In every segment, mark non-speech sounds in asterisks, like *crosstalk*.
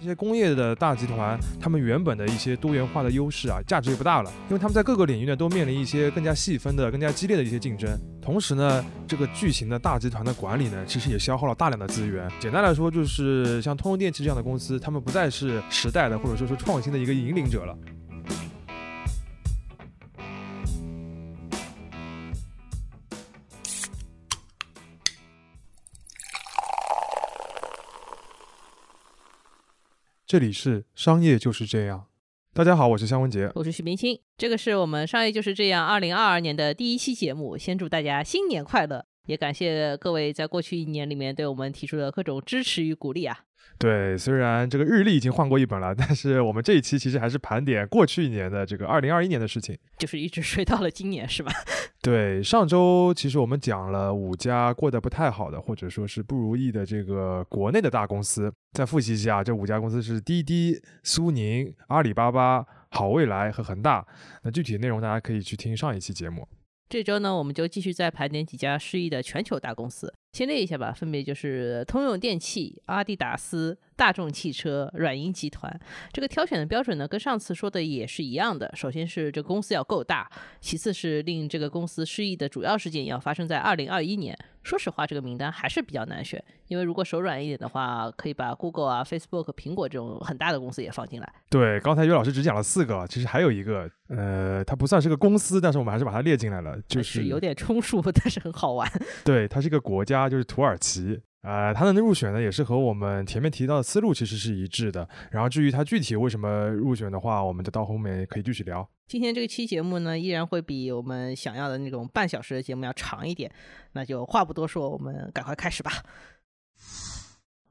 这些工业的大集团，他们原本的一些多元化的优势啊，价值也不大了，因为他们在各个领域呢都面临一些更加细分的、更加激烈的一些竞争。同时呢，这个巨型的大集团的管理呢，其实也消耗了大量的资源。简单来说，就是像通用电气这样的公司，他们不再是时代的或者说是创新的一个引领者了。这里是商业就是这样。大家好，我是向文杰，我是许明清。这个是我们商业就是这样二零二二年的第一期节目。先祝大家新年快乐，也感谢各位在过去一年里面对我们提出的各种支持与鼓励啊。对，虽然这个日历已经换过一本了，但是我们这一期其实还是盘点过去一年的这个二零二一年的事情，就是一直睡到了今年，是吧？*laughs* 对，上周其实我们讲了五家过得不太好的，或者说是不如意的这个国内的大公司。再复习一下，这五家公司是滴滴、苏宁、阿里巴巴、好未来和恒大。那具体内容大家可以去听上一期节目。这周呢，我们就继续再盘点几家失意的全球大公司。先列一下吧，分别就是通用电气、阿迪达斯、大众汽车、软银集团。这个挑选的标准呢，跟上次说的也是一样的。首先是这公司要够大，其次是令这个公司失意的主要事件要发生在二零二一年。说实话，这个名单还是比较难选，因为如果手软一点的话，可以把 Google 啊、Facebook、苹果这种很大的公司也放进来。对，刚才于老师只讲了四个，其实还有一个，呃，它不算是个公司，但是我们还是把它列进来了，就是有点充数，*laughs* 但是很好玩。对，它是一个国家。就是土耳其，呃，它的入选呢也是和我们前面提到的思路其实是一致的。然后至于它具体为什么入选的话，我们就到后面可以继续聊。今天这个期节目呢，依然会比我们想要的那种半小时的节目要长一点。那就话不多说，我们赶快开始吧。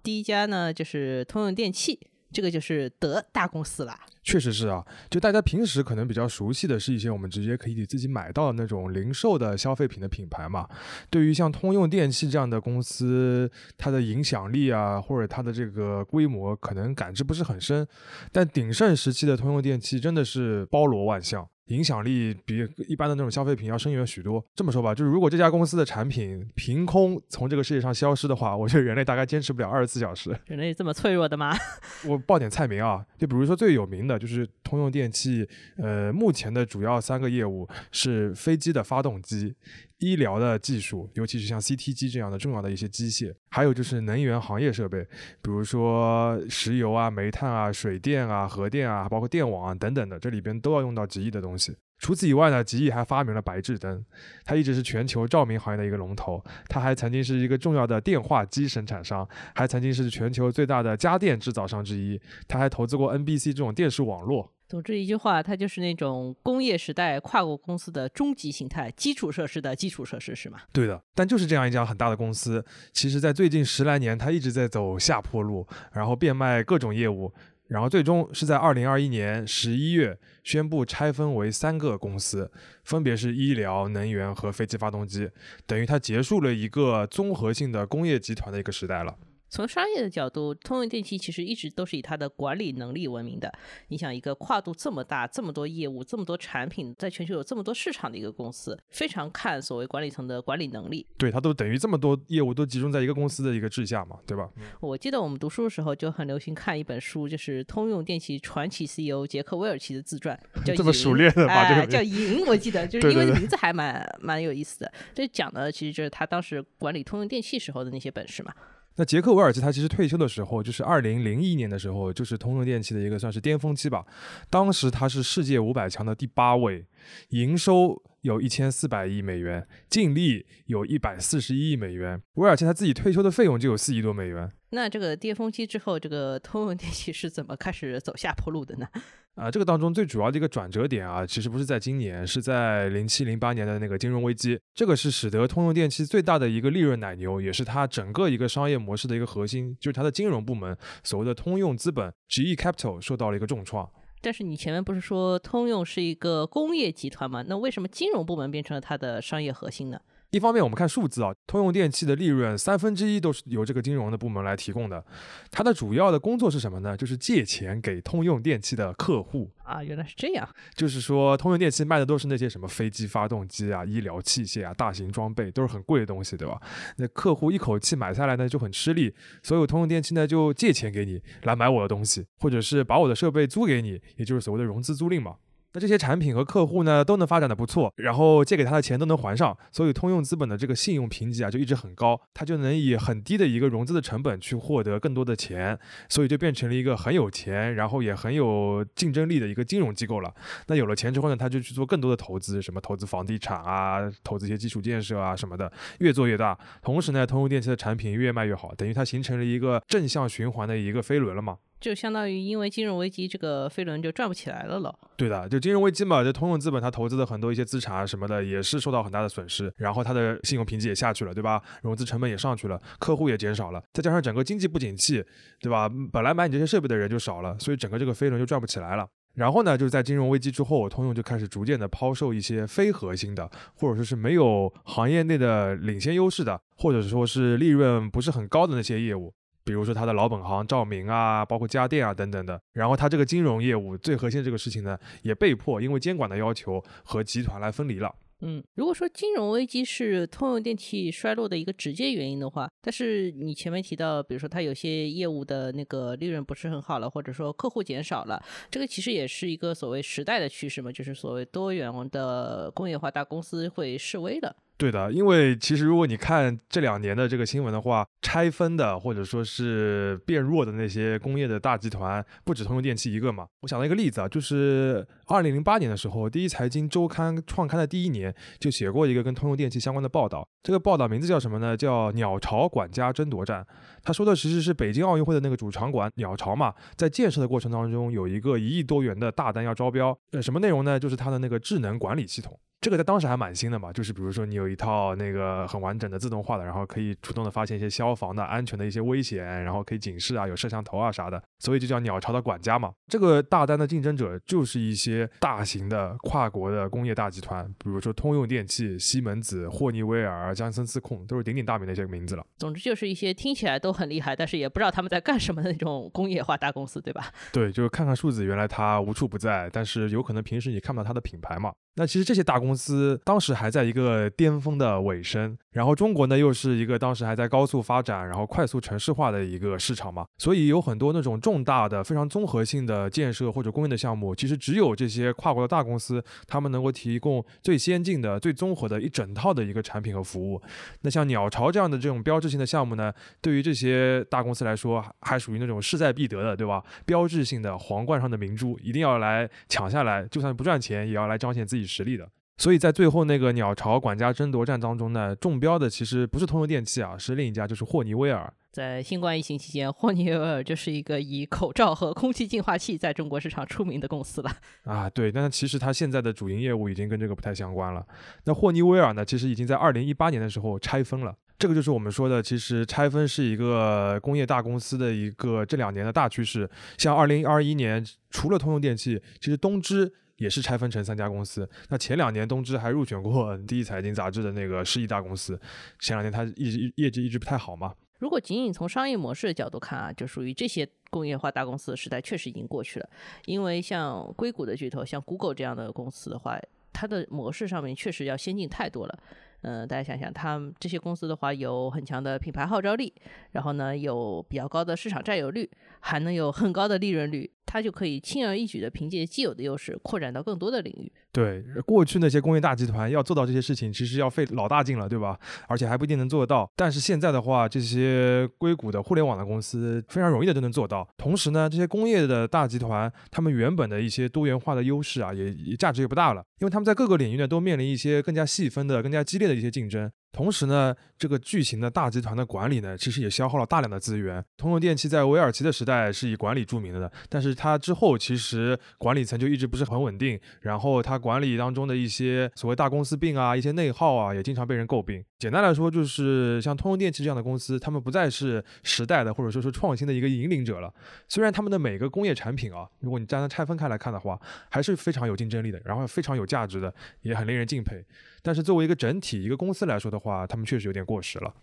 第一家呢就是通用电气。这个就是德大公司了，确实是啊。就大家平时可能比较熟悉的是一些我们直接可以自己买到的那种零售的消费品的品牌嘛。对于像通用电器这样的公司，它的影响力啊，或者它的这个规模，可能感知不是很深。但鼎盛时期的通用电器真的是包罗万象。影响力比一般的那种消费品要深远许多。这么说吧，就是如果这家公司的产品凭空从这个世界上消失的话，我觉得人类大概坚持不了二十四小时。人类这么脆弱的吗？*laughs* 我报点菜名啊，就比如说最有名的就是通用电气，呃，目前的主要三个业务是飞机的发动机。医疗的技术，尤其是像 CT 机这样的重要的一些机械，还有就是能源行业设备，比如说石油啊、煤炭啊、水电啊、核电啊，包括电网啊等等的，这里边都要用到极易的东西。除此以外呢，极易还发明了白炽灯，它一直是全球照明行业的一个龙头。它还曾经是一个重要的电话机生产商，还曾经是全球最大的家电制造商之一。它还投资过 NBC 这种电视网络。总之一句话，它就是那种工业时代跨国公司的终极形态，基础设施的基础设施，是吗？对的，但就是这样一家很大的公司，其实在最近十来年，它一直在走下坡路，然后变卖各种业务，然后最终是在二零二一年十一月宣布拆分为三个公司，分别是医疗、能源和飞机发动机，等于它结束了一个综合性的工业集团的一个时代了。从商业的角度，通用电气其实一直都是以它的管理能力闻名的。你想，一个跨度这么大、这么多业务、这么多产品，在全球有这么多市场的一个公司，非常看所谓管理层的管理能力。对，它都等于这么多业务都集中在一个公司的一个治下嘛，对吧？我记得我们读书的时候就很流行看一本书，就是通用电气传奇 CEO 杰克威尔奇的自传，*laughs* 叫这么熟练的吧？哎，叫赢，我记得就 *laughs* 是因为名字还蛮蛮有意思的。这讲的其实就是他当时管理通用电气时候的那些本事嘛。那杰克韦尔奇他其实退休的时候，就是二零零一年的时候，就是通用电气的一个算是巅峰期吧。当时他是世界五百强的第八位，营收有一千四百亿美元，净利有一百四十一亿美元。韦尔奇他自己退休的费用就有四亿多美元。那这个巅峰期之后，这个通用电气是怎么开始走下坡路的呢？啊，这个当中最主要的一个转折点啊，其实不是在今年，是在零七零八年的那个金融危机。这个是使得通用电气最大的一个利润奶牛，也是它整个一个商业模式的一个核心，就是它的金融部门，所谓的通用资本 GE Capital 受到了一个重创。但是你前面不是说通用是一个工业集团吗？那为什么金融部门变成了它的商业核心呢？一方面，我们看数字啊，通用电气的利润三分之一都是由这个金融的部门来提供的。它的主要的工作是什么呢？就是借钱给通用电气的客户啊。原来是这样，就是说通用电气卖的都是那些什么飞机发动机啊、医疗器械啊、大型装备，都是很贵的东西，对吧？那客户一口气买下来呢就很吃力，所以通用电气呢就借钱给你来买我的东西，或者是把我的设备租给你，也就是所谓的融资租赁嘛。那这些产品和客户呢都能发展的不错，然后借给他的钱都能还上，所以通用资本的这个信用评级啊就一直很高，他就能以很低的一个融资的成本去获得更多的钱，所以就变成了一个很有钱，然后也很有竞争力的一个金融机构了。那有了钱之后呢，他就去做更多的投资，什么投资房地产啊，投资一些基础建设啊什么的，越做越大。同时呢，通用电气的产品越卖越好，等于它形成了一个正向循环的一个飞轮了嘛。就相当于因为金融危机，这个飞轮就转不起来了了。对的，就金融危机嘛，就通用资本它投资的很多一些资产啊什么的，也是受到很大的损失，然后它的信用评级也下去了，对吧？融资成本也上去了，客户也减少了，再加上整个经济不景气，对吧？本来买你这些设备的人就少了，所以整个这个飞轮就转不起来了。然后呢，就是在金融危机之后，通用就开始逐渐的抛售一些非核心的，或者说是没有行业内的领先优势的，或者说是利润不是很高的那些业务。比如说他的老本行照明啊，包括家电啊等等的，然后他这个金融业务最核心这个事情呢，也被迫因为监管的要求和集团来分离了。嗯，如果说金融危机是通用电气衰落的一个直接原因的话，但是你前面提到，比如说它有些业务的那个利润不是很好了，或者说客户减少了，这个其实也是一个所谓时代的趋势嘛，就是所谓多元的工业化大公司会示威了。对的，因为其实如果你看这两年的这个新闻的话，拆分的或者说是变弱的那些工业的大集团，不止通用电气一个嘛。我想到一个例子啊，就是二零零八年的时候，第一财经周刊创刊的第一年就写过一个跟通用电气相关的报道。这个报道名字叫什么呢？叫“鸟巢管家争夺战”。他说的其实是北京奥运会的那个主场馆鸟巢嘛，在建设的过程当中有一个一亿多元的大单要招标。呃，什么内容呢？就是它的那个智能管理系统。这个在当时还蛮新的嘛，就是比如说你有一套那个很完整的自动化的，然后可以主动的发现一些消防的安全的一些危险，然后可以警示啊，有摄像头啊啥的，所以就叫鸟巢的管家嘛。这个大单的竞争者就是一些大型的跨国的工业大集团，比如说通用电气、西门子、霍尼韦尔、江森自控，都是鼎鼎大名的一些名字了。总之就是一些听起来都很厉害，但是也不知道他们在干什么的那种工业化大公司，对吧？对，就是看看数字，原来它无处不在，但是有可能平时你看不到它的品牌嘛。那其实这些大公司当时还在一个巅峰的尾声，然后中国呢又是一个当时还在高速发展，然后快速城市化的一个市场嘛，所以有很多那种重大的、非常综合性的建设或者工业的项目，其实只有这些跨国的大公司，他们能够提供最先进的、最综合的一整套的一个产品和服务。那像鸟巢这样的这种标志性的项目呢，对于这些大公司来说，还属于那种势在必得的，对吧？标志性的皇冠上的明珠，一定要来抢下来，就算不赚钱，也要来彰显自己。实力的，所以在最后那个鸟巢管家争夺战当中呢，中标的其实不是通用电器啊，是另一家，就是霍尼韦尔。在新冠疫情期间，霍尼韦尔就是一个以口罩和空气净化器在中国市场出名的公司了。*laughs* 啊，对，但是其实它现在的主营业务已经跟这个不太相关了。那霍尼韦尔呢，其实已经在二零一八年的时候拆分了。这个就是我们说的，其实拆分是一个工业大公司的一个这两年的大趋势。像二零二一年，除了通用电器，其实东芝。也是拆分成三家公司。那前两年东芝还入选过第一财经杂志的那个十亿大公司。前两年它一直业绩一直不太好嘛。如果仅仅从商业模式的角度看啊，就属于这些工业化大公司的时代确实已经过去了。因为像硅谷的巨头，像 Google 这样的公司的话，它的模式上面确实要先进太多了。嗯，大家想想，他们这些公司的话，有很强的品牌号召力，然后呢，有比较高的市场占有率，还能有很高的利润率。它就可以轻而易举的凭借既有的优势扩展到更多的领域。对，过去那些工业大集团要做到这些事情，其实要费老大劲了，对吧？而且还不一定能做得到。但是现在的话，这些硅谷的互联网的公司非常容易的就能做到。同时呢，这些工业的大集团，他们原本的一些多元化的优势啊，也也价值也不大了，因为他们在各个领域呢都面临一些更加细分的、更加激烈的一些竞争。同时呢，这个巨型的大集团的管理呢，其实也消耗了大量的资源。通用电气在韦尔奇的时代是以管理著名的，但是它之后其实管理层就一直不是很稳定，然后它管理当中的一些所谓大公司病啊，一些内耗啊，也经常被人诟病。简单来说，就是像通用电气这样的公司，他们不再是时代的或者说是创新的一个引领者了。虽然他们的每个工业产品啊，如果你将它拆分开来看的话，还是非常有竞争力的，然后非常有价值的，也很令人敬佩。但是作为一个整体一个公司来说的话，他们确实有点过时了。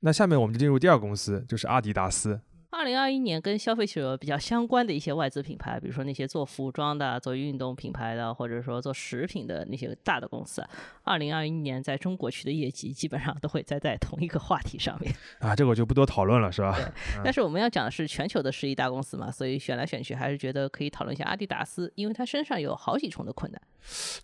那下面我们就进入第二个公司，就是阿迪达斯。二零二一年跟消费者比较相关的一些外资品牌，比如说那些做服装的、做运动品牌的，或者说做食品的那些大的公司，二零二一年在中国区的业绩基本上都会栽在同一个话题上面啊，这个我就不多讨论了，是吧？对。但是我们要讲的是全球的十一大公司嘛，所以选来选去还是觉得可以讨论一下阿迪达斯，因为它身上有好几重的困难。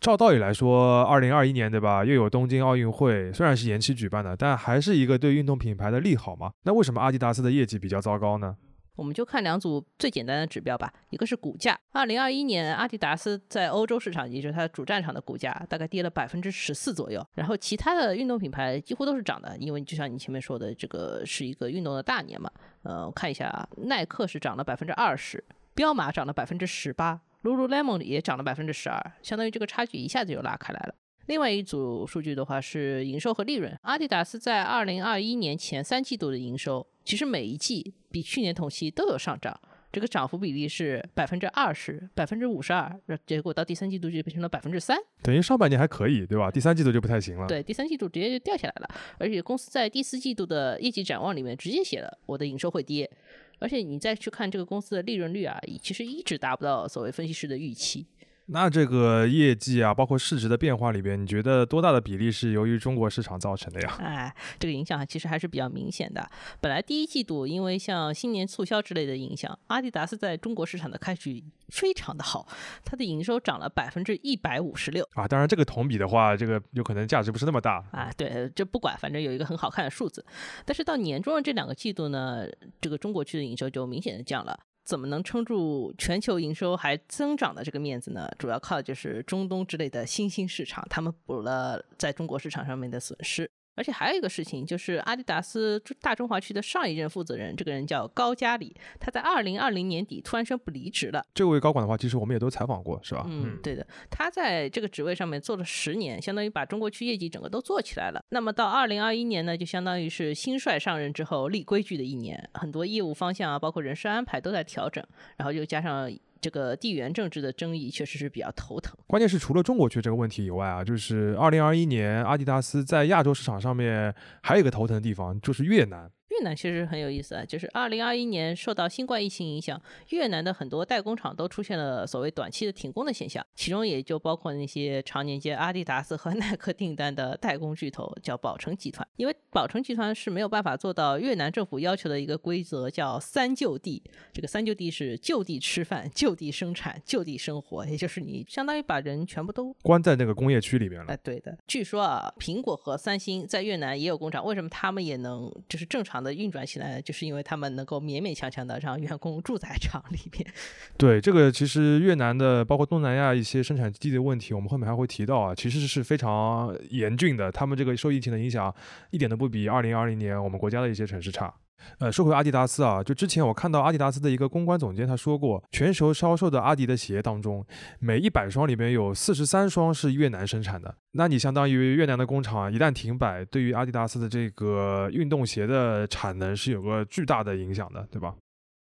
照道理来说，二零二一年对吧？又有东京奥运会，虽然是延期举办的，但还是一个对运动品牌的利好嘛。那为什么阿迪达斯的业绩比较糟糕呢？我们就看两组最简单的指标吧，一个是股价。二零二一年，阿迪达斯在欧洲市场，也就是它主战场的股价，大概跌了百分之十四左右。然后其他的运动品牌几乎都是涨的，因为就像你前面说的，这个是一个运动的大年嘛。呃，我看一下啊，耐克是涨了百分之二十，彪马涨了百分之十八，Lululemon 也涨了百分之十二，相当于这个差距一下子就拉开来了。另外一组数据的话是营收和利润，阿迪达斯在二零二一年前三季度的营收，其实每一季比去年同期都有上涨，这个涨幅比例是百分之二十、百分之五十二，结果到第三季度就变成了百分之三，等于上半年还可以，对吧？第三季度就不太行了。对，第三季度直接就掉下来了，而且公司在第四季度的业绩展望里面直接写了我的营收会跌，而且你再去看这个公司的利润率啊，其实一直达不到所谓分析师的预期。那这个业绩啊，包括市值的变化里边，你觉得多大的比例是由于中国市场造成的呀？哎，这个影响其实还是比较明显的。本来第一季度因为像新年促销之类的影响，阿迪达斯在中国市场的开局非常的好，它的营收涨了百分之一百五十六啊。当然，这个同比的话，这个有可能价值不是那么大啊。对，这不管，反正有一个很好看的数字。但是到年终的这两个季度呢，这个中国区的营收就明显的降了。怎么能撑住全球营收还增长的这个面子呢？主要靠的就是中东之类的新兴市场，他们补了在中国市场上面的损失。而且还有一个事情，就是阿迪达斯大中华区的上一任负责人，这个人叫高加里，他在二零二零年底突然宣布离职了。这位高管的话，其实我们也都采访过，是吧？嗯，对的。他在这个职位上面做了十年，相当于把中国区业绩整个都做起来了。那么到二零二一年呢，就相当于是新帅上任之后立规矩的一年，很多业务方向啊，包括人事安排都在调整，然后又加上。这个地缘政治的争议确实是比较头疼。关键是除了中国区这个问题以外啊，就是二零二一年阿迪达斯在亚洲市场上面还有一个头疼的地方，就是越南。越南其实很有意思啊，就是二零二一年受到新冠疫情影响，越南的很多代工厂都出现了所谓短期的停工的现象，其中也就包括那些常年接阿迪达斯和 *laughs* 耐克订单的代工巨头，叫宝成集团。因为宝成集团是没有办法做到越南政府要求的一个规则，叫三就地。这个三就地是就地吃饭、就地生产、就地生活，也就是你相当于把人全部都关在那个工业区里面了。哎，对的。据说啊，苹果和三星在越南也有工厂，为什么他们也能就是正常的？的运转起来，就是因为他们能够勉勉强强的让员工住在厂里面。*laughs* 对这个，其实越南的包括东南亚一些生产基地的问题，我们后面还会提到啊，其实是非常严峻的。他们这个受疫情的影响，一点都不比二零二零年我们国家的一些城市差。呃，说回阿迪达斯啊，就之前我看到阿迪达斯的一个公关总监他说过，全球销售的阿迪的鞋当中，每一百双里面有四十三双是越南生产的。那你相当于越南的工厂一旦停摆，对于阿迪达斯的这个运动鞋的产能是有个巨大的影响的，对吧？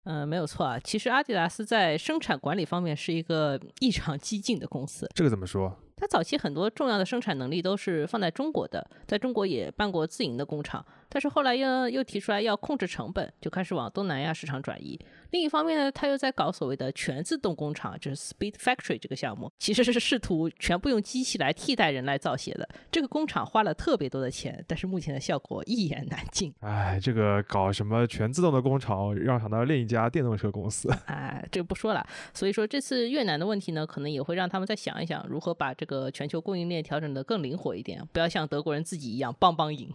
嗯，没有错啊。其实阿迪达斯在生产管理方面是一个异常激进的公司。这个怎么说？它早期很多重要的生产能力都是放在中国的，在中国也办过自营的工厂。但是后来又又提出来要控制成本，就开始往东南亚市场转移。另一方面呢，他又在搞所谓的全自动工厂，就是 Speed Factory 这个项目，其实是试图全部用机器来替代人来造鞋的。这个工厂花了特别多的钱，但是目前的效果一言难尽。哎，这个搞什么全自动的工厂，让想到另一家电动车公司。*laughs* 哎，这个不说了。所以说这次越南的问题呢，可能也会让他们再想一想，如何把这个全球供应链调整的更灵活一点，不要像德国人自己一样邦邦赢。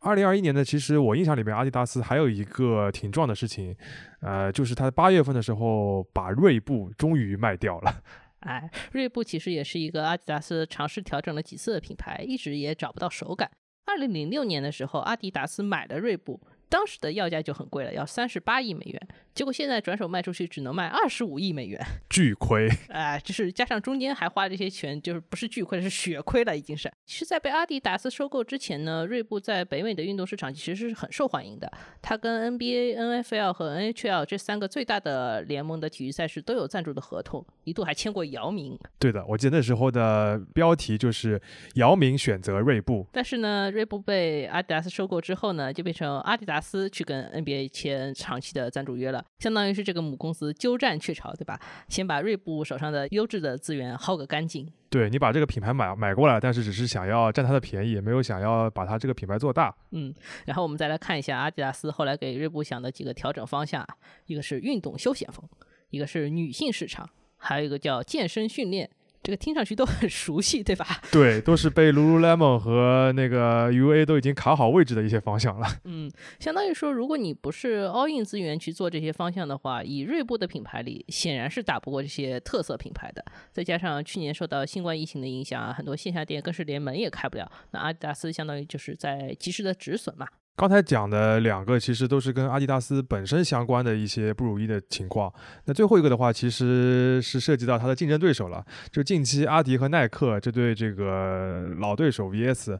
二零二一年呢，其实我印象里面，阿迪达斯还有一个挺壮的事情，呃，就是他八月份的时候把锐步终于卖掉了。*laughs* 哎，锐步其实也是一个阿迪达斯尝试调整了几次的品牌，一直也找不到手感。二零零六年的时候，阿迪达斯买了锐步。当时的要价就很贵了，要三十八亿美元，结果现在转手卖出去只能卖二十五亿美元，*laughs* 巨亏。哎，就是加上中间还花这些钱，就是不是巨亏，是血亏了，已经是。其实，在被阿迪达斯收购之前呢，锐步在北美的运动市场其实是很受欢迎的，它跟 NBA、NFL 和 NHL 这三个最大的联盟的体育赛事都有赞助的合同，一度还签过姚明。对的，我记得那时候的标题就是姚明选择锐步。但是呢，锐步被阿迪达斯收购之后呢，就变成阿迪达斯去跟 NBA 签长期的赞助约了，相当于是这个母公司鸠占鹊巢，对吧？先把锐步手上的优质的资源薅个干净。对你把这个品牌买买过来，但是只是想要占它的便宜，没有想要把它这个品牌做大。嗯，然后我们再来看一下阿迪达斯后来给锐步想的几个调整方向，一个是运动休闲风，一个是女性市场，还有一个叫健身训练。这个听上去都很熟悉，对吧？*laughs* 对，都是被 Lululemon 和那个 UA 都已经卡好位置的一些方向了。嗯，相当于说，如果你不是 all in 资源去做这些方向的话，以锐步的品牌力，显然是打不过这些特色品牌的。再加上去年受到新冠疫情的影响，很多线下店更是连门也开不了。那阿迪达斯相当于就是在及时的止损嘛。刚才讲的两个其实都是跟阿迪达斯本身相关的一些不如意的情况。那最后一个的话，其实是涉及到它的竞争对手了。就近期阿迪和耐克这对这个老对手 VS，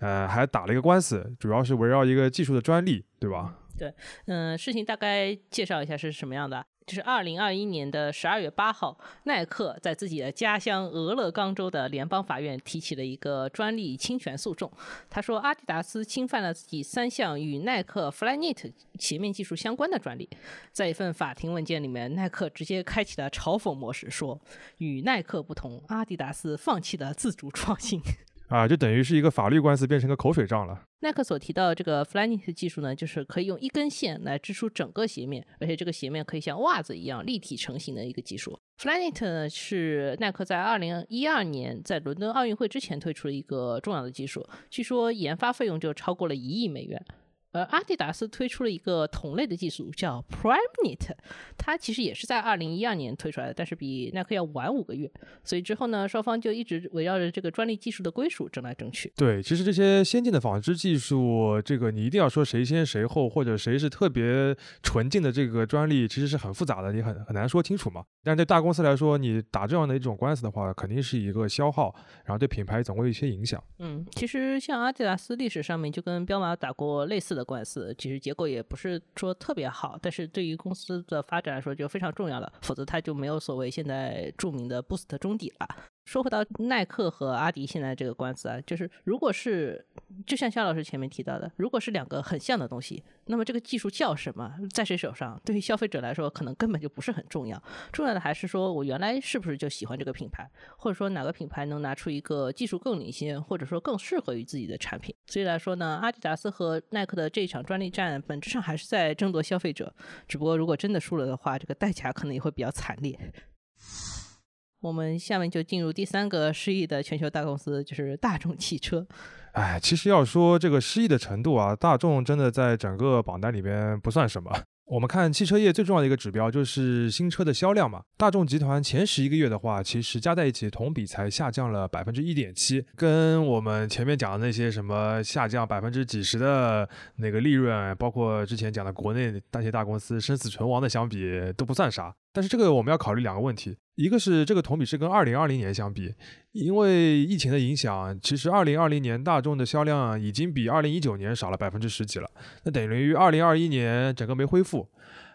呃，还打了一个官司，主要是围绕一个技术的专利，对吧？对，嗯，事情大概介绍一下是什么样的。就是二零二一年的十二月八号，耐克在自己的家乡俄勒冈州的联邦法院提起了一个专利侵权诉讼。他说，阿迪达斯侵犯了自己三项与耐克 Flyknit 鞋面技术相关的专利。在一份法庭文件里面，耐克直接开启了嘲讽模式，说：“与耐克不同，阿迪达斯放弃了自主创新。”啊，就等于是一个法律官司变成个口水仗了。耐克所提到的这个 Flyknit 技术呢，就是可以用一根线来织出整个鞋面，而且这个鞋面可以像袜子一样立体成型的一个技术。Flyknit 呢是耐克在二零一二年在伦敦奥运会之前推出了一个重要的技术，据说研发费用就超过了一亿美元。呃，阿迪达斯推出了一个同类的技术，叫 PrimeKnit，它其实也是在二零一二年推出来的，但是比耐克要晚五个月。所以之后呢，双方就一直围绕着这个专利技术的归属争来争去。对，其实这些先进的纺织技术，这个你一定要说谁先谁后，或者谁是特别纯净的这个专利，其实是很复杂的，你很很难说清楚嘛。但是对大公司来说，你打这样的一种官司的话，肯定是一个消耗，然后对品牌总会有一些影响。嗯，其实像阿迪达斯历史上面就跟彪马打过类似的。官司其实结果也不是说特别好，但是对于公司的发展来说就非常重要了，否则它就没有所谓现在著名的 Boost 中底了。说回到耐克和阿迪现在这个官司啊，就是如果是就像肖老师前面提到的，如果是两个很像的东西，那么这个技术叫什么，在谁手上，对于消费者来说可能根本就不是很重要。重要的还是说我原来是不是就喜欢这个品牌，或者说哪个品牌能拿出一个技术更领先，或者说更适合于自己的产品。所以来说呢，阿迪达斯和耐克的这一场专利战，本质上还是在争夺消费者。只不过如果真的输了的话，这个代价可能也会比较惨烈。我们下面就进入第三个失意的全球大公司，就是大众汽车。*laughs* 哎，其实要说这个失意的程度啊，大众真的在整个榜单里边不算什么。我们看汽车业最重要的一个指标就是新车的销量嘛。大众集团前十一个月的话，其实加在一起同比才下降了百分之一点七，跟我们前面讲的那些什么下降百分之几十的那个利润，包括之前讲的国内那些大公司生死存亡的相比，都不算啥。但是这个我们要考虑两个问题，一个是这个同比是跟二零二零年相比，因为疫情的影响，其实二零二零年大众的销量已经比二零一九年少了百分之十几了，那等于二零二一年整个没恢复。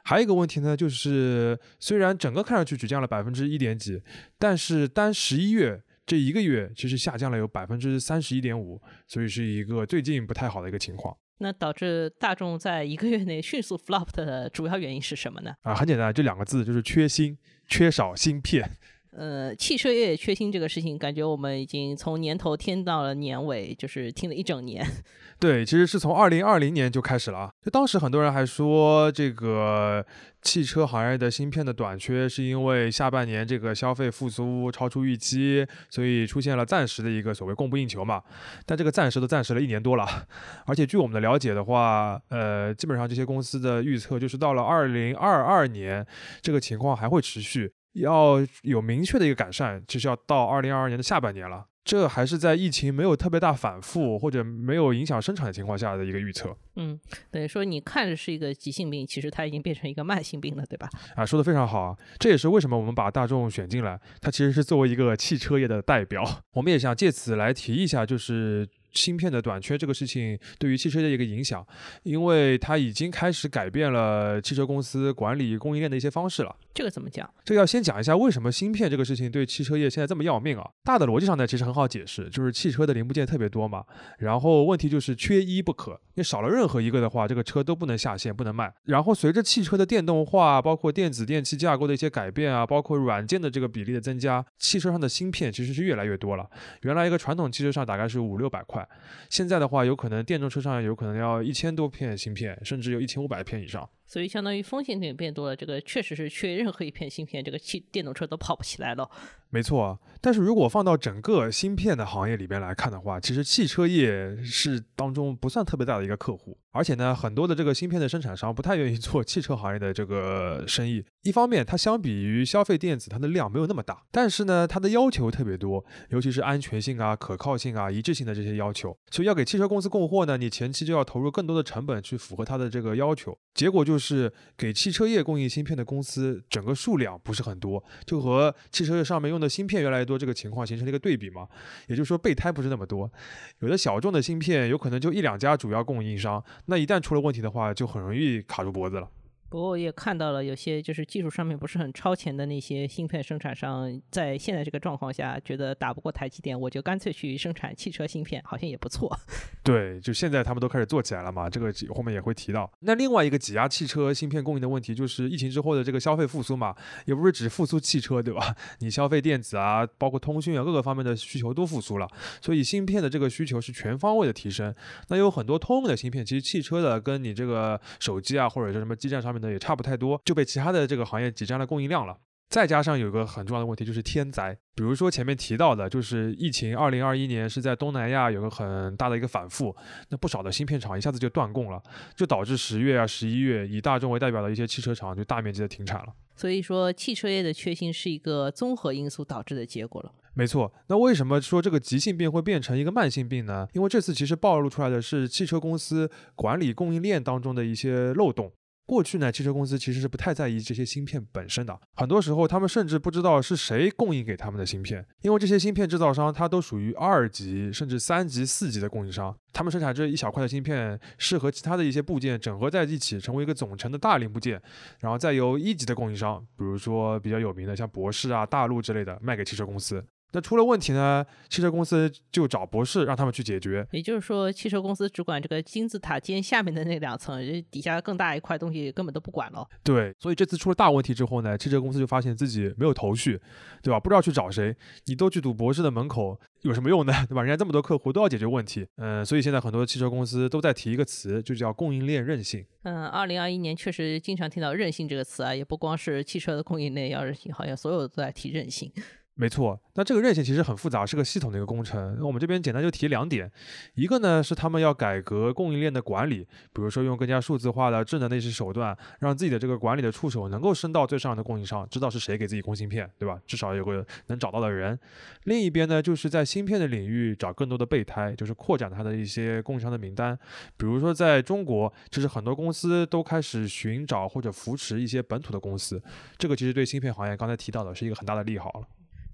还有一个问题呢，就是虽然整个看上去只降了百分之一点几，但是单十一月这一个月其实下降了有百分之三十一点五，所以是一个最近不太好的一个情况。那导致大众在一个月内迅速 flop 的主要原因是什么呢？啊，很简单，就两个字，就是缺芯，缺少芯片。呃，汽车业缺芯这个事情，感觉我们已经从年头听到了年尾，就是听了一整年。*laughs* 对，其实是从二零二零年就开始了啊。就当时很多人还说，这个汽车行业的芯片的短缺，是因为下半年这个消费复苏超出预期，所以出现了暂时的一个所谓供不应求嘛。但这个暂时都暂时了一年多了，*laughs* 而且据我们的了解的话，呃，基本上这些公司的预测就是到了二零二二年，这个情况还会持续。要有明确的一个改善，其实要到二零二二年的下半年了。这还是在疫情没有特别大反复或者没有影响生产的情况下的一个预测。嗯，等于说你看着是一个急性病，其实它已经变成一个慢性病了，对吧？啊，说的非常好啊！这也是为什么我们把大众选进来，它其实是作为一个汽车业的代表。我们也想借此来提一下，就是。芯片的短缺这个事情对于汽车的一个影响，因为它已经开始改变了汽车公司管理供应链的一些方式了。这个怎么讲？这个要先讲一下为什么芯片这个事情对汽车业现在这么要命啊？大的逻辑上呢，其实很好解释，就是汽车的零部件特别多嘛，然后问题就是缺一不可，你少了任何一个的话，这个车都不能下线，不能卖。然后随着汽车的电动化，包括电子电器架构的一些改变啊，包括软件的这个比例的增加，汽车上的芯片其实是越来越多了。原来一个传统汽车上大概是五六百块。现在的话，有可能电动车上有可能要一千多片芯片，甚至有一千五百片以上。所以相当于风险点变多了，这个确实是缺任何一片芯片，这个汽电动车都跑不起来了。没错，但是如果放到整个芯片的行业里边来看的话，其实汽车业是当中不算特别大的一个客户，而且呢，很多的这个芯片的生产商不太愿意做汽车行业的这个生意。一方面，它相比于消费电子，它的量没有那么大，但是呢，它的要求特别多，尤其是安全性啊、可靠性啊、一致性的这些要求。所以要给汽车公司供货呢，你前期就要投入更多的成本去符合它的这个要求。结果就是给汽车业供应芯片的公司整个数量不是很多，就和汽车上面用的芯片越来越多这个情况形成了一个对比嘛。也就是说备胎不是那么多，有的小众的芯片有可能就一两家主要供应商，那一旦出了问题的话，就很容易卡住脖子了。不过我也看到了有些就是技术上面不是很超前的那些芯片生产商，在现在这个状况下，觉得打不过台积电，我就干脆去生产汽车芯片，好像也不错。*laughs* 对，就现在他们都开始做起来了嘛，这个后面也会提到。那另外一个挤压汽车芯片供应的问题，就是疫情之后的这个消费复苏嘛，也不是只复苏汽车，对吧？*laughs* 你消费电子啊，包括通讯啊，各个方面的需求都复苏了，所以芯片的这个需求是全方位的提升。那有很多通用的芯片，其实汽车的跟你这个手机啊，或者是什么基站上面。也差不太多，就被其他的这个行业挤占了供应量了。再加上有个很重要的问题，就是天灾，比如说前面提到的，就是疫情，二零二一年是在东南亚有个很大的一个反复，那不少的芯片厂一下子就断供了，就导致十月啊、十一月以大众为代表的一些汽车厂就大面积的停产了。所以说，汽车业的缺芯是一个综合因素导致的结果了。没错，那为什么说这个急性病会变成一个慢性病呢？因为这次其实暴露出来的是汽车公司管理供应链当中的一些漏洞。过去呢，汽车公司其实是不太在意这些芯片本身的，很多时候他们甚至不知道是谁供应给他们的芯片，因为这些芯片制造商它都属于二级甚至三级、四级的供应商，他们生产这一小块的芯片，是和其他的一些部件整合在一起，成为一个总成的大零部件，然后再由一级的供应商，比如说比较有名的像博世啊、大陆之类的，卖给汽车公司。那出了问题呢？汽车公司就找博士让他们去解决。也就是说，汽车公司只管这个金字塔尖下面的那两层，底下更大一块东西根本都不管了。对，所以这次出了大问题之后呢，汽车公司就发现自己没有头绪，对吧？不知道去找谁。你都去堵博士的门口，有什么用呢？*laughs* 对吧？人家这么多客户都要解决问题。嗯，所以现在很多汽车公司都在提一个词，就叫供应链韧性。嗯，二零二一年确实经常听到韧性这个词啊，也不光是汽车的供应链要韧性，好像所有都在提韧性。没错，那这个韧性其实很复杂，是个系统的一个工程。那我们这边简单就提两点，一个呢是他们要改革供应链的管理，比如说用更加数字化的智能的一些手段，让自己的这个管理的触手能够伸到最上游的供应商，知道是谁给自己供芯片，对吧？至少有个能找到的人。另一边呢，就是在芯片的领域找更多的备胎，就是扩展它的一些供应商的名单。比如说在中国，其实很多公司都开始寻找或者扶持一些本土的公司，这个其实对芯片行业刚才提到的是一个很大的利好了。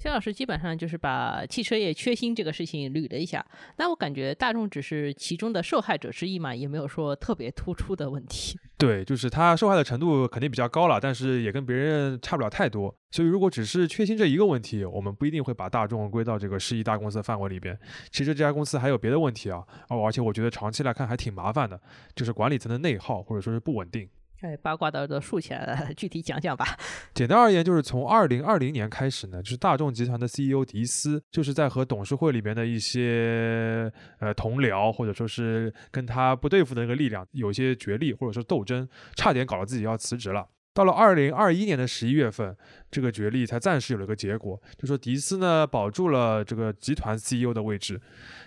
肖老师基本上就是把汽车业缺芯这个事情捋了一下，那我感觉大众只是其中的受害者之一嘛，也没有说特别突出的问题。*laughs* 对，就是他受害的程度肯定比较高了，但是也跟别人差不了太多。所以如果只是缺芯这一个问题，我们不一定会把大众归到这个十亿大公司的范围里边。其实这家公司还有别的问题啊，哦，而且我觉得长期来看还挺麻烦的，就是管理层的内耗或者说是不稳定。哎，八卦的耳朵竖起来了，*laughs* 具体讲讲吧。简单而言，就是从二零二零年开始呢，就是大众集团的 CEO 迪斯，就是在和董事会里面的一些呃同僚，或者说是跟他不对付的那个力量，有一些角力或者说斗争，差点搞得自己要辞职了。到了二零二一年的十一月份，这个决议才暂时有了个结果，就说迪斯呢保住了这个集团 CEO 的位置，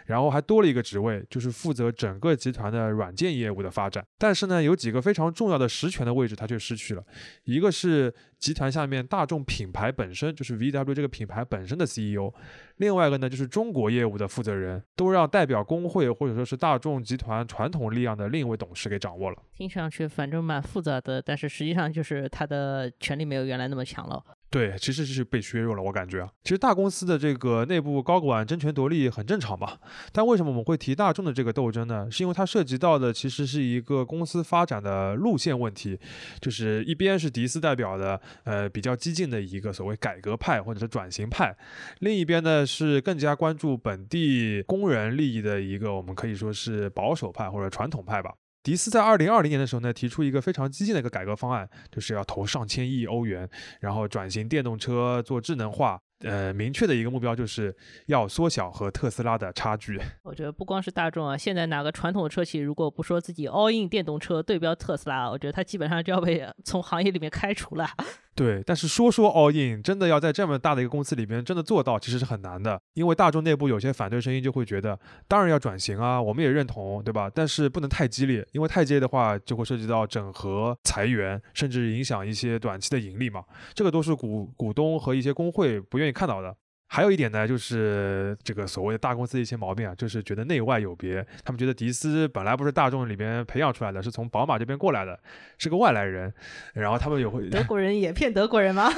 然后还多了一个职位，就是负责整个集团的软件业务的发展。但是呢，有几个非常重要的实权的位置他却失去了，一个是集团下面大众品牌本身，就是 VW 这个品牌本身的 CEO，另外一个呢就是中国业务的负责人，都让代表工会或者说是大众集团传统力量的另一位董事给掌握了。听上去反正蛮复杂的，但是实际上就是他的权力没有原来那么强了。对，其实是被削弱了，我感觉啊，其实大公司的这个内部高管争权夺利很正常嘛。但为什么我们会提大众的这个斗争呢？是因为它涉及到的其实是一个公司发展的路线问题，就是一边是迪斯代表的呃比较激进的一个所谓改革派或者是转型派，另一边呢是更加关注本地工人利益的一个我们可以说是保守派或者传统派吧。迪斯在二零二零年的时候呢，提出一个非常激进的一个改革方案，就是要投上千亿欧元，然后转型电动车做智能化。呃，明确的一个目标就是要缩小和特斯拉的差距。我觉得不光是大众啊，现在哪个传统车企如果不说自己 all in 电动车对标特斯拉，我觉得它基本上就要被从行业里面开除了。对，但是说说 all in，真的要在这么大的一个公司里边真的做到，其实是很难的。因为大众内部有些反对声音就会觉得，当然要转型啊，我们也认同，对吧？但是不能太激烈，因为太激烈的话就会涉及到整合、裁员，甚至影响一些短期的盈利嘛。这个都是股股东和一些工会不愿意看到的。还有一点呢，就是这个所谓的大公司的一些毛病啊，就是觉得内外有别。他们觉得迪斯本来不是大众里边培养出来的，是从宝马这边过来的，是个外来人。然后他们也会德国人也骗德国人吗？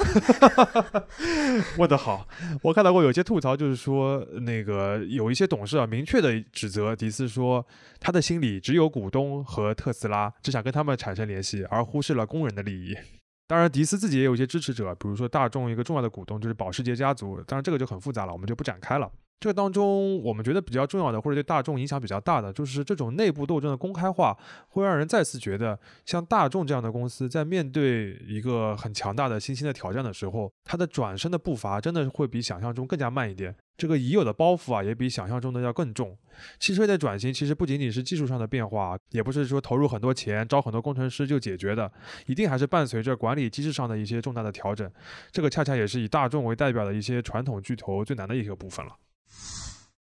*laughs* 问得好，我看到过有些吐槽，就是说那个有一些董事啊，明确的指责迪斯说，他的心里只有股东和特斯拉，只想跟他们产生联系，而忽视了工人的利益。当然，迪斯自己也有一些支持者，比如说大众一个重要的股东就是保时捷家族。当然，这个就很复杂了，我们就不展开了。这当中，我们觉得比较重要的，或者对大众影响比较大的，就是这种内部斗争的公开化，会让人再次觉得，像大众这样的公司在面对一个很强大的新兴的挑战的时候，它的转身的步伐真的会比想象中更加慢一点。这个已有的包袱啊，也比想象中的要更重。汽车业的转型其实不仅仅是技术上的变化，也不是说投入很多钱、招很多工程师就解决的，一定还是伴随着管理机制上的一些重大的调整。这个恰恰也是以大众为代表的一些传统巨头最难的一个部分了。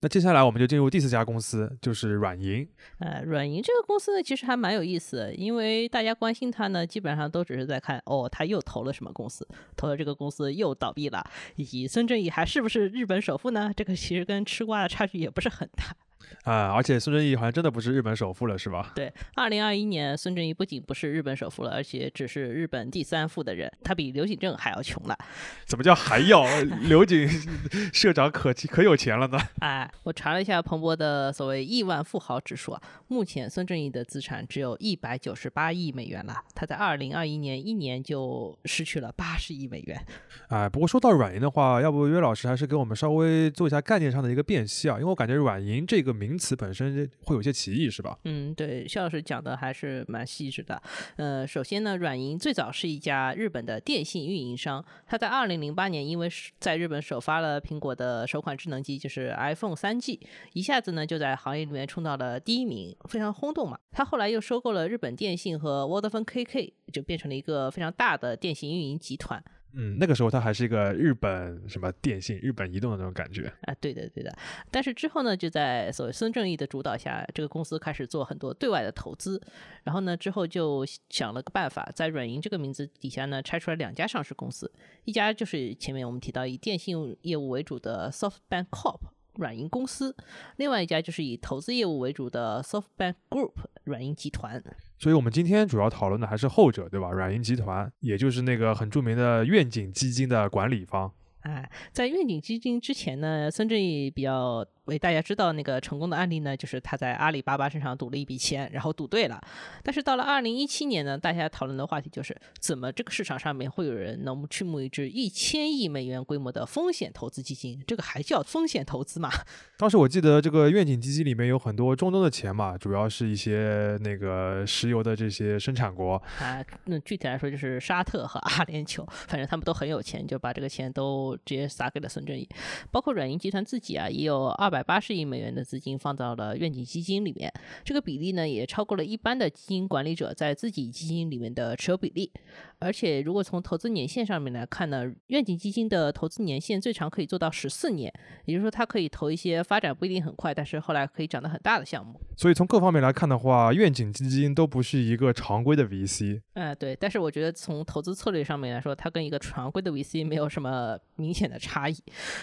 那接下来我们就进入第四家公司，就是软银。呃，软银这个公司呢，其实还蛮有意思的，因为大家关心它呢，基本上都只是在看哦，他又投了什么公司，投了这个公司又倒闭了，以及孙正义还是不是日本首富呢？这个其实跟吃瓜的差距也不是很大。啊，而且孙正义好像真的不是日本首富了，是吧？*laughs* 对，二零二一年孙正义不仅不是日本首富了，而且只是日本第三富的人，他比刘景正还要穷了。怎么叫还要？*laughs* 刘景社长可可有钱了呢？哎，我查了一下彭博的所谓亿万富豪指数啊，目前孙正义的资产只有一百九十八亿美元了，他在二零二一年一年就失去了八十亿美元。哎，不过说到软银的话，要不岳老师还是给我们稍微做一下概念上的一个辨析啊，因为我感觉软银这个名。词本身会有些歧义，是吧？嗯，对，肖老师讲的还是蛮细致的。呃，首先呢，软银最早是一家日本的电信运营商，它在二零零八年因为在日本首发了苹果的首款智能机，就是 iPhone 三 G，一下子呢就在行业里面冲到了第一名，非常轰动嘛。它后来又收购了日本电信和 Vodafone KK，就变成了一个非常大的电信运营集团。嗯，那个时候它还是一个日本什么电信、日本移动的那种感觉啊，对的对的。但是之后呢，就在所谓孙正义的主导下，这个公司开始做很多对外的投资。然后呢，之后就想了个办法，在软银这个名字底下呢，拆出来两家上市公司，一家就是前面我们提到以电信业务为主的 SoftBank Corp 软银公司，另外一家就是以投资业务为主的 SoftBank Group 软银集团。所以，我们今天主要讨论的还是后者，对吧？软银集团，也就是那个很著名的愿景基金的管理方。哎，在愿景基金之前呢，孙正义比较。为大家知道那个成功的案例呢，就是他在阿里巴巴身上赌了一笔钱，然后赌对了。但是到了二零一七年呢，大家讨论的话题就是怎么这个市场上面会有人能去募一支一千亿美元规模的风险投资基金？这个还叫风险投资吗？*laughs* 当时我记得这个愿景基金里面有很多中东的钱嘛，主要是一些那个石油的这些生产国啊。那具体来说就是沙特和阿联酋，反正他们都很有钱，就把这个钱都直接撒给了孙正义。包括软银集团自己啊，也有二百。百八十亿美元的资金放到了愿景基金里面，这个比例呢也超过了一般的基金管理者在自己基金里面的持有比例。而且，如果从投资年限上面来看呢，愿景基金的投资年限最长可以做到十四年，也就是说，它可以投一些发展不一定很快，但是后来可以长得很大的项目。所以从各方面来看的话，愿景基金都不是一个常规的 VC。呃，对，但是我觉得从投资策略上面来说，它跟一个常规的 VC 没有什么明显的差异。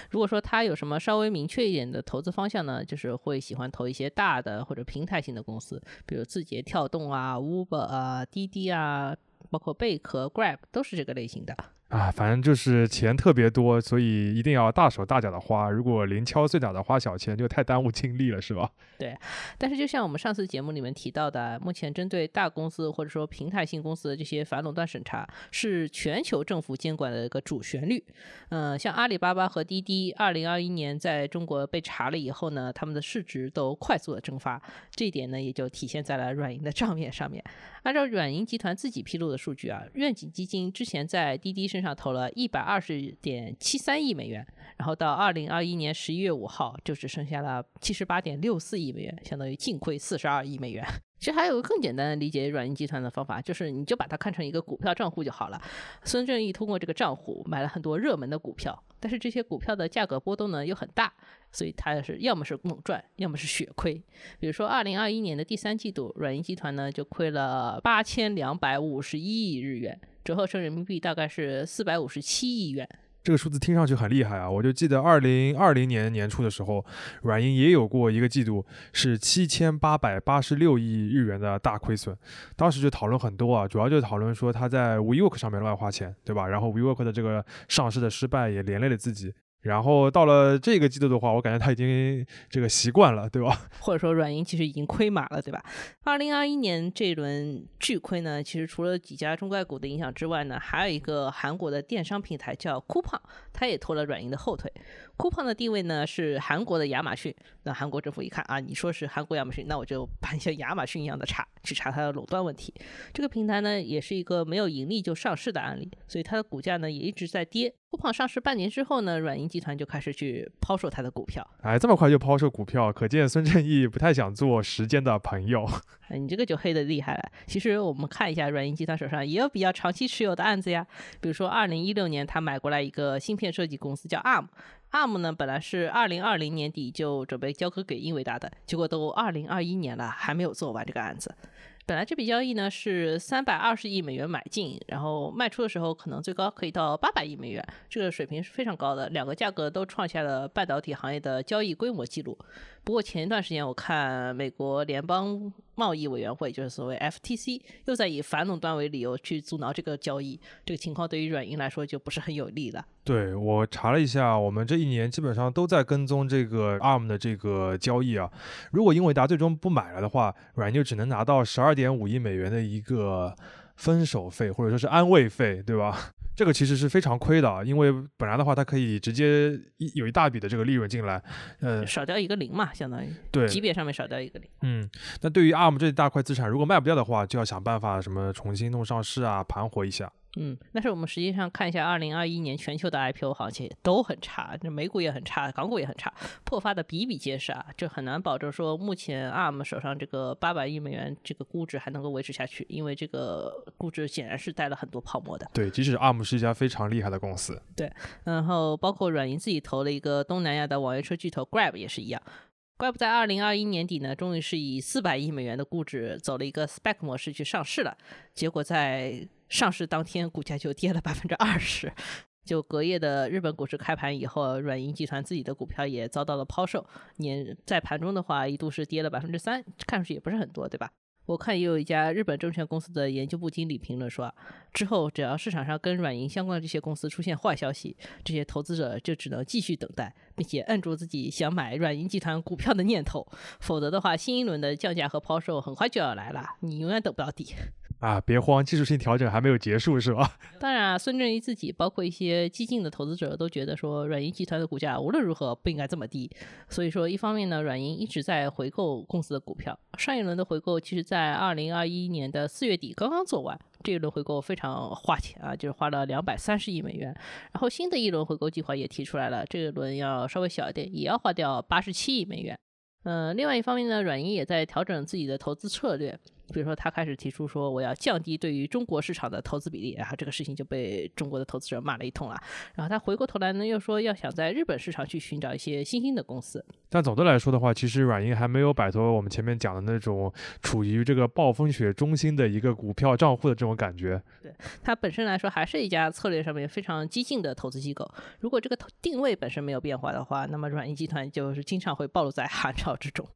如果说它有什么稍微明确一点的投资方向呢，就是会喜欢投一些大的或者平台型的公司，比如字节跳动啊、Uber 啊、滴滴啊。包括贝壳、Grab 都是这个类型的。啊，反正就是钱特别多，所以一定要大手大脚的花。如果零敲碎打的花小钱，就太耽误精力了，是吧？*laughs* 对。但是就像我们上次节目里面提到的，目前针对大公司或者说平台性公司的这些反垄断审查，是全球政府监管的一个主旋律。嗯，像阿里巴巴和滴滴，二零二一年在中国被查了以后呢，他们的市值都快速的蒸发。这一点呢，也就体现在了软银的账面上面。按照软银集团自己披露的数据啊，愿景基金之前在滴滴身上投了一百二十点七三亿美元，然后到二零二一年十一月五号就只剩下了七十八点六四亿美元，相当于净亏四十二亿美元。其实还有个更简单的理解软银集团的方法，就是你就把它看成一个股票账户就好了。孙正义通过这个账户买了很多热门的股票，但是这些股票的价格波动呢又很大，所以他是要么是猛赚，要么是血亏。比如说二零二一年的第三季度，软银集团呢就亏了八千两百五十一亿日元，折合成人民币大概是四百五十七亿元。这个数字听上去很厉害啊！我就记得二零二零年年初的时候，软银也有过一个季度是七千八百八十六亿日元的大亏损，当时就讨论很多啊，主要就讨论说他在 WeWork 上面乱花钱，对吧？然后 WeWork 的这个上市的失败也连累了自己。然后到了这个季度的话，我感觉他已经这个习惯了，对吧？*laughs* 或者说软银其实已经亏麻了，对吧？二零二一年这一轮巨亏呢，其实除了几家中概股的影响之外呢，还有一个韩国的电商平台叫 Coupang，它也拖了软银的后腿。Coupang 的地位呢是韩国的亚马逊，那韩国政府一看啊，你说是韩国亚马逊，那我就办像亚马逊一样的查，去查它的垄断问题。这个平台呢也是一个没有盈利就上市的案例，所以它的股价呢也一直在跌。Coupang 上市半年之后呢，软银集团就开始去抛售它的股票。哎，这么快就抛售股票，可见孙正义不太想做时间的朋友。*laughs* 哎，你这个就黑的厉害了。其实我们看一下软银集团手上也有比较长期持有的案子呀，比如说二零一六年他买过来一个芯片设计公司叫 ARM，ARM 呢本来是二零二零年底就准备交割给英伟达的，结果都二零二一年了还没有做完这个案子。本来这笔交易呢是三百二十亿美元买进，然后卖出的时候可能最高可以到八百亿美元，这个水平是非常高的，两个价格都创下了半导体行业的交易规模记录。不过前一段时间我看美国联邦贸易委员会，就是所谓 FTC，又在以反垄断为理由去阻挠这个交易，这个情况对于软银来说就不是很有利了。对我查了一下，我们这一年基本上都在跟踪这个 ARM 的这个交易啊。如果英伟达最终不买了的话，软银就只能拿到十二点五亿美元的一个分手费，或者说是安慰费，对吧？这个其实是非常亏的，因为本来的话，它可以直接一有一大笔的这个利润进来，呃，少掉一个零嘛，相当于对级别上面少掉一个零。嗯，那对于 ARM 这一大块资产，如果卖不掉的话，就要想办法什么重新弄上市啊，盘活一下。嗯，但是我们实际上看一下，二零二一年全球的 IPO 行情都很差，这美股也很差，港股也很差，破发的比比皆是啊，这很难保证说目前 ARM 手上这个八百亿美元这个估值还能够维持下去，因为这个估值显然是带了很多泡沫的。对，即使 ARM 是一家非常厉害的公司。对，然后包括软银自己投了一个东南亚的网约车巨头 Grab 也是一样，Grab 在二零二一年底呢，终于是以四百亿美元的估值走了一个 Spec 模式去上市了，结果在上市当天，股价就跌了百分之二十。就隔夜的日本股市开盘以后，软银集团自己的股票也遭到了抛售。年在盘中的话，一度是跌了百分之三，看上去也不是很多，对吧？我看也有一家日本证券公司的研究部经理评论说，之后只要市场上跟软银相关的这些公司出现坏消息，这些投资者就只能继续等待，并且摁住自己想买软银集团股票的念头，否则的话，新一轮的降价和抛售很快就要来了，你永远等不到底。啊，别慌，技术性调整还没有结束，是吧？*laughs* 当然啊，孙正义自己，包括一些激进的投资者都觉得说，软银集团的股价无论如何不应该这么低。所以说，一方面呢，软银一直在回购公司的股票，上一轮的回购其实在二零二一年的四月底刚刚做完。这一轮回购非常花钱啊，就是花了两百三十亿美元。然后新的一轮回购计划也提出来了，这一轮要稍微小一点，也要花掉八十七亿美元。嗯，另外一方面呢，软银也在调整自己的投资策略。比如说，他开始提出说我要降低对于中国市场的投资比例，然后这个事情就被中国的投资者骂了一通了。然后他回过头来呢，又说要想在日本市场去寻找一些新兴的公司。但总的来说的话，其实软银还没有摆脱我们前面讲的那种处于这个暴风雪中心的一个股票账户的这种感觉。对它本身来说，还是一家策略上面非常激进的投资机构。如果这个定位本身没有变化的话，那么软银集团就是经常会暴露在寒潮之中。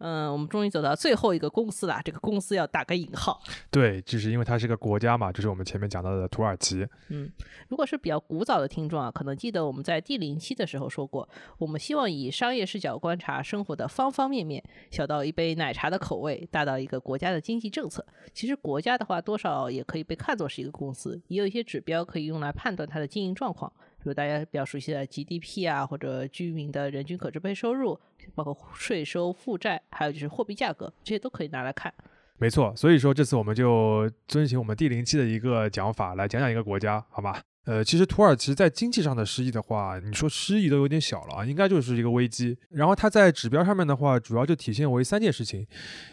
嗯，我们终于走到最后一个公司了。这个公司要打个引号。对，就是因为它是个国家嘛，就是我们前面讲到的土耳其。嗯，如果是比较古早的听众啊，可能记得我们在第零期的时候说过，我们希望以商业视角观察生活的方方面面，小到一杯奶茶的口味，大到一个国家的经济政策。其实国家的话，多少也可以被看作是一个公司，也有一些指标可以用来判断它的经营状况。比如大家比较熟悉的 GDP 啊，或者居民的人均可支配收入，包括税收、负债，还有就是货币价格，这些都可以拿来看。没错，所以说这次我们就遵循我们第零期的一个讲法来讲讲一个国家，好吧？呃，其实土耳其在经济上的失意的话，你说失意都有点小了啊，应该就是一个危机。然后它在指标上面的话，主要就体现为三件事情，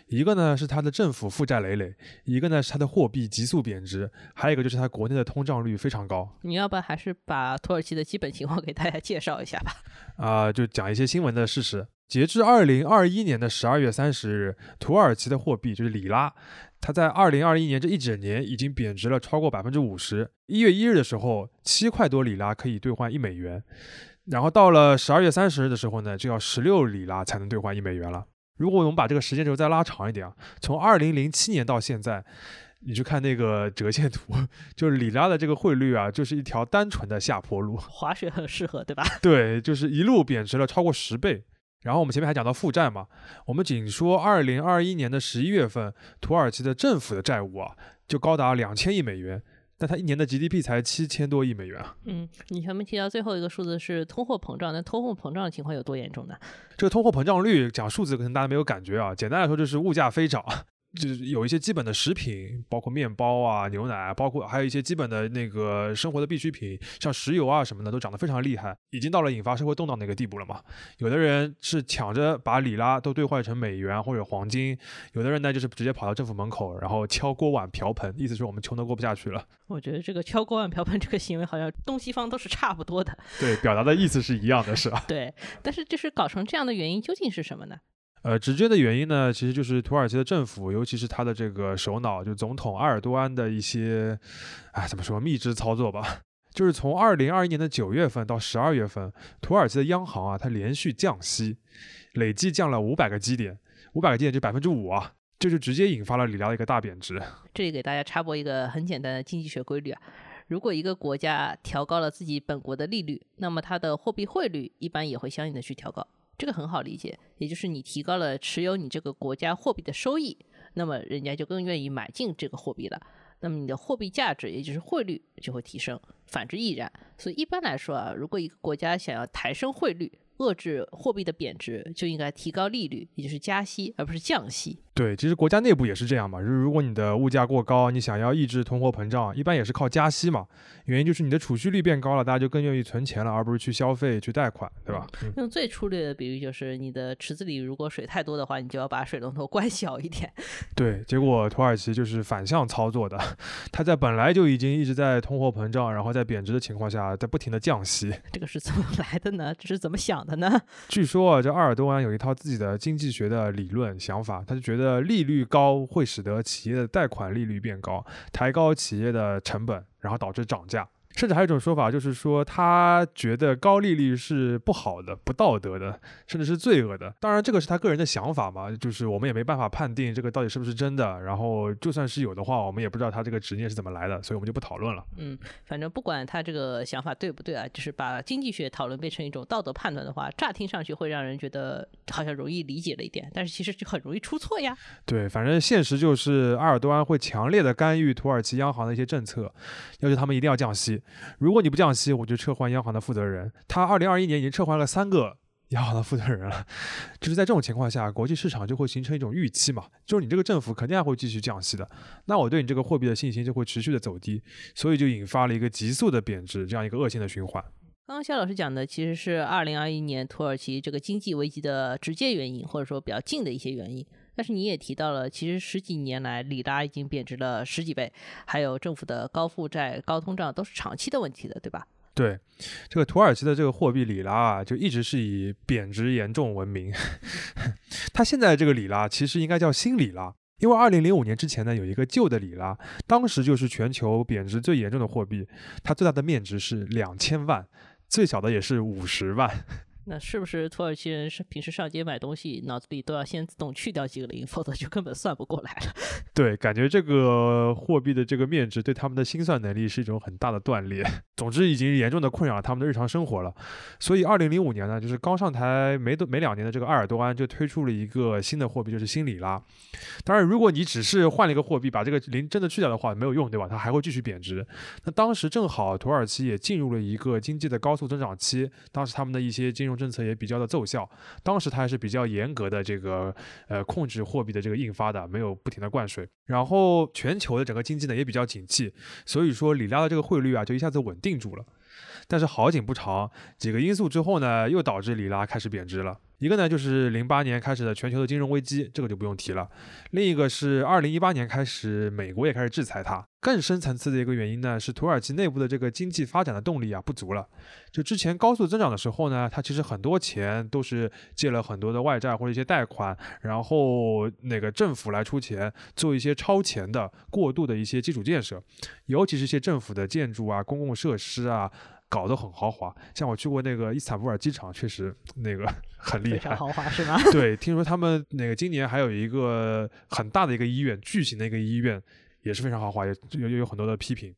一个呢是它的政府负债累累，一个呢是它的货币急速贬值，还有一个就是它国内的通胀率非常高。你要不还是把土耳其的基本情况给大家介绍一下吧？*laughs* 啊，就讲一些新闻的事实。截至二零二一年的十二月三十日，土耳其的货币就是里拉，它在二零二一年这一整年已经贬值了超过百分之五十。一月一日的时候，七块多里拉可以兑换一美元，然后到了十二月三十日的时候呢，就要十六里拉才能兑换一美元了。如果我们把这个时间轴再拉长一点啊，从二零零七年到现在，你去看那个折线图，就是里拉的这个汇率啊，就是一条单纯的下坡路。滑雪很适合，对吧？*laughs* 对，就是一路贬值了超过十倍。然后我们前面还讲到负债嘛，我们仅说二零二一年的十一月份，土耳其的政府的债务啊，就高达两千亿美元，但它一年的 GDP 才七千多亿美元啊。嗯，你前面提到最后一个数字是通货膨胀，那通货膨胀的情况有多严重呢？这个通货膨胀率讲数字可能大家没有感觉啊，简单来说就是物价飞涨。就是有一些基本的食品，包括面包啊、牛奶，啊包括还有一些基本的那个生活的必需品，像石油啊什么的，都涨得非常厉害，已经到了引发社会动荡那个地步了嘛。有的人是抢着把里拉都兑换成美元或者黄金，有的人呢就是直接跑到政府门口，然后敲锅碗瓢盆，意思是我们穷得过不下去了。我觉得这个敲锅碗瓢盆这个行为好像东西方都是差不多的。对，表达的意思是一样的，是吧？*laughs* 对，但是就是搞成这样的原因究竟是什么呢？呃，直接的原因呢，其实就是土耳其的政府，尤其是他的这个首脑，就总统埃尔多安的一些，哎，怎么说，秘制操作吧。就是从二零二一年的九月份到十二月份，土耳其的央行啊，它连续降息，累计降了五百个基点，五百个基点就百分之五啊，这就直接引发了里拉的一个大贬值。这里给大家插播一个很简单的经济学规律啊，如果一个国家调高了自己本国的利率，那么它的货币汇率一般也会相应的去调高。这个很好理解，也就是你提高了持有你这个国家货币的收益，那么人家就更愿意买进这个货币了，那么你的货币价值，也就是汇率就会提升，反之亦然。所以一般来说啊，如果一个国家想要抬升汇率，遏制货币的贬值，就应该提高利率，也就是加息，而不是降息。对，其实国家内部也是这样嘛。就是如果你的物价过高，你想要抑制通货膨胀，一般也是靠加息嘛。原因就是你的储蓄率变高了，大家就更愿意存钱了，而不是去消费、去贷款，对吧？用最粗略的比喻就是，你的池子里如果水太多的话，你就要把水龙头关小一点。*laughs* 对，结果土耳其就是反向操作的，它在本来就已经一直在通货膨胀，然后在贬值的情况下，在不停的降息。这个是怎么来的呢？这是怎么想的呢？据说啊，这阿尔多安有一套自己的经济学的理论想法，他就觉得。的利率高会使得企业的贷款利率变高，抬高企业的成本，然后导致涨价。甚至还有一种说法，就是说他觉得高利率是不好的、不道德的，甚至是罪恶的。当然，这个是他个人的想法嘛，就是我们也没办法判定这个到底是不是真的。然后，就算是有的话，我们也不知道他这个执念是怎么来的，所以我们就不讨论了。嗯，反正不管他这个想法对不对啊，就是把经济学讨论变成一种道德判断的话，乍听上去会让人觉得好像容易理解了一点，但是其实就很容易出错呀。对，反正现实就是阿尔多安会强烈的干预土耳其央行的一些政策，要求他们一定要降息。如果你不降息，我就撤换央行的负责人。他二零二一年已经撤换了三个 *laughs* 央行的负责人了。就是在这种情况下，国际市场就会形成一种预期嘛，就是你这个政府肯定还会继续降息的，那我对你这个货币的信心就会持续的走低，所以就引发了一个急速的贬值，这样一个恶性的循环。刚刚肖老师讲的其实是二零二一年土耳其这个经济危机的直接原因，或者说比较近的一些原因。但是你也提到了，其实十几年来里拉已经贬值了十几倍，还有政府的高负债、高通胀都是长期的问题的，对吧？对，这个土耳其的这个货币里拉啊，就一直是以贬值严重闻名。*laughs* 它现在这个里拉其实应该叫新里拉，因为二零零五年之前呢有一个旧的里拉，当时就是全球贬值最严重的货币，它最大的面值是两千万，最小的也是五十万。那是不是土耳其人是平时上街买东西，脑子里都要先自动去掉几个零，否则就根本算不过来了？*laughs* 对，感觉这个货币的这个面值对他们的心算能力是一种很大的锻炼。*laughs* 总之，已经严重的困扰了他们的日常生活了。所以，二零零五年呢，就是刚上台没多没两年的这个埃尔多安就推出了一个新的货币，就是新里拉。当然，如果你只是换了一个货币，把这个零真的去掉的话，没有用，对吧？它还会继续贬值。那当时正好土耳其也进入了一个经济的高速增长期，当时他们的一些金融政策也比较的奏效，当时它还是比较严格的这个呃控制货币的这个印发的，没有不停的灌水。然后全球的整个经济呢也比较景气，所以说里拉的这个汇率啊就一下子稳定住了。但是好景不长，几个因素之后呢，又导致里拉开始贬值了。一个呢，就是零八年开始的全球的金融危机，这个就不用提了。另一个是二零一八年开始，美国也开始制裁它。更深层次的一个原因呢，是土耳其内部的这个经济发展的动力啊不足了。就之前高速增长的时候呢，它其实很多钱都是借了很多的外债或者一些贷款，然后那个政府来出钱做一些超前的、过度的一些基础建设，尤其是一些政府的建筑啊、公共设施啊。搞得很豪华，像我去过那个伊斯坦布尔机场，确实那个 *laughs* 很厉害，非常豪华是吗？*laughs* 对，听说他们那个今年还有一个很大的一个医院，巨型的一个医院，也是非常豪华，也有有很多的批评。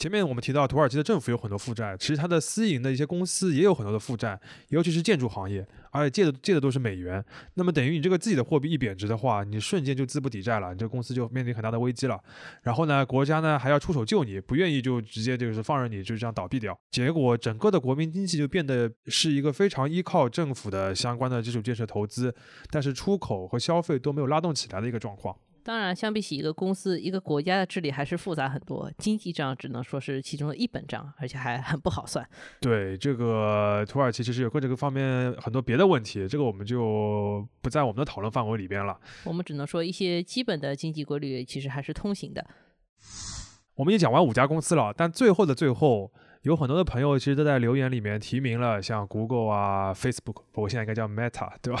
前面我们提到土耳其的政府有很多负债，其实它的私营的一些公司也有很多的负债，尤其是建筑行业，而且借的借的都是美元。那么等于你这个自己的货币一贬值的话，你瞬间就资不抵债了，你这个公司就面临很大的危机了。然后呢，国家呢还要出手救你，不愿意就直接就是放任你就这样倒闭掉。结果整个的国民经济就变得是一个非常依靠政府的相关的基础建设投资，但是出口和消费都没有拉动起来的一个状况。当然，相比起一个公司、一个国家的治理，还是复杂很多。经济账只能说是其中的一本账，而且还很不好算。对这个土耳其，其实有各这个方面很多别的问题，这个我们就不在我们的讨论范围里边了。我们只能说一些基本的经济规律其实还是通行的。我们也讲完五家公司了，但最后的最后，有很多的朋友其实都在留言里面提名了像 Google 啊、Facebook，我现在应该叫 Meta，对吧？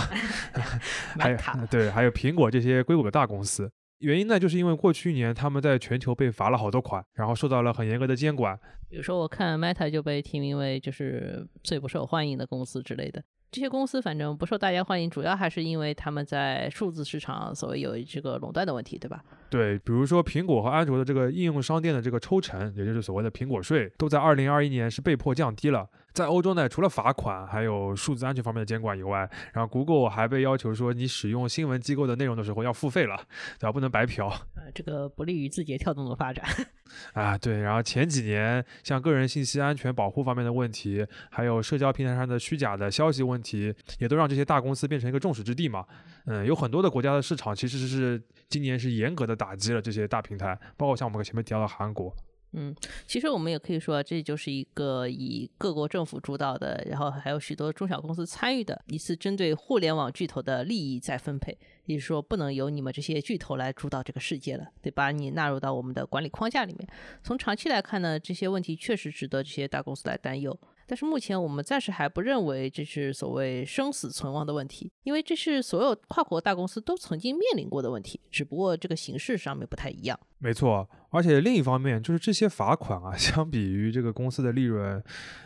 *laughs* 还有对，还有苹果这些硅谷的大公司。原因呢，就是因为过去一年他们在全球被罚了好多款，然后受到了很严格的监管。比如说，我看 Meta 就被提名为就是最不受欢迎的公司之类的。这些公司反正不受大家欢迎，主要还是因为他们在数字市场所谓有这个垄断的问题，对吧？对，比如说苹果和安卓的这个应用商店的这个抽成，也就是所谓的苹果税，都在二零二一年是被迫降低了。在欧洲呢，除了罚款，还有数字安全方面的监管以外，然后 Google 还被要求说，你使用新闻机构的内容的时候要付费了，对吧？不能白嫖。呃，这个不利于字节跳动的发展。*laughs* 啊，对。然后前几年，像个人信息安全保护方面的问题，还有社交平台上的虚假的消息问题，也都让这些大公司变成一个众矢之的嘛。嗯，有很多的国家的市场其实是今年是严格的打击了这些大平台，包括像我们前面提到的韩国。嗯，其实我们也可以说，这就是一个以各国政府主导的，然后还有许多中小公司参与的一次针对互联网巨头的利益再分配。也就是说，不能由你们这些巨头来主导这个世界了，得把你纳入到我们的管理框架里面。从长期来看呢，这些问题确实值得这些大公司来担忧。但是目前我们暂时还不认为这是所谓生死存亡的问题，因为这是所有跨国大公司都曾经面临过的问题，只不过这个形式上面不太一样。没错，而且另一方面就是这些罚款啊，*laughs* 相比于这个公司的利润，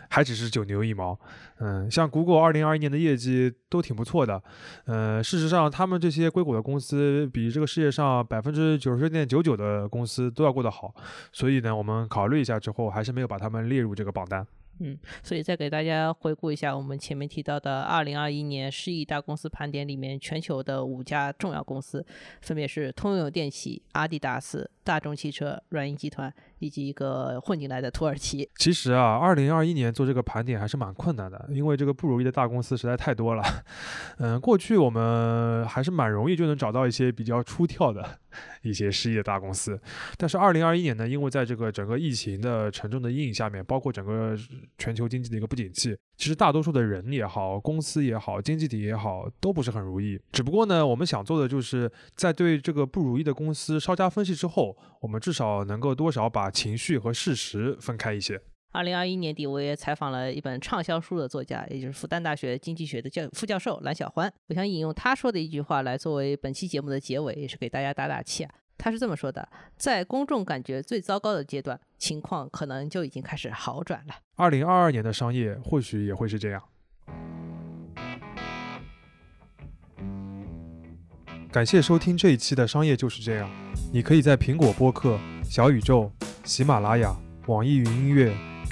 还只是九牛一毛。嗯，像 Google 二零二一年的业绩都挺不错的。嗯，事实上他们这些硅谷的公司比这个世界上百分之九十点九九的公司都要过得好，所以呢，我们考虑一下之后，还是没有把他们列入这个榜单。嗯，所以再给大家回顾一下我们前面提到的二零二一年十亿大公司盘点里面，全球的五家重要公司分别是通用电气、阿迪达斯、大众汽车、软银集团以及一个混进来的土耳其。其实啊，二零二一年做这个盘点还是蛮困难的，因为这个不如意的大公司实在太多了。*laughs* 嗯，过去我们还是蛮容易就能找到一些比较出挑的 *laughs* 一些失意的大公司，但是二零二一年呢，因为在这个整个疫情的沉重的阴影下面，包括整个全球经济的一个不景气，其实大多数的人也好，公司也好，经济体也好，都不是很如意。只不过呢，我们想做的就是在对这个不如意的公司稍加分析之后，我们至少能够多少把情绪和事实分开一些。二零二一年底，我也采访了一本畅销书的作家，也就是复旦大学经济学的教副教授蓝小欢。我想引用他说的一句话来作为本期节目的结尾，也是给大家打打气啊。他是这么说的：在公众感觉最糟糕的阶段，情况可能就已经开始好转了。二零二二年的商业或许也会是这样。感谢收听这一期的商业就是这样。你可以在苹果播客、小宇宙、喜马拉雅、网易云音乐、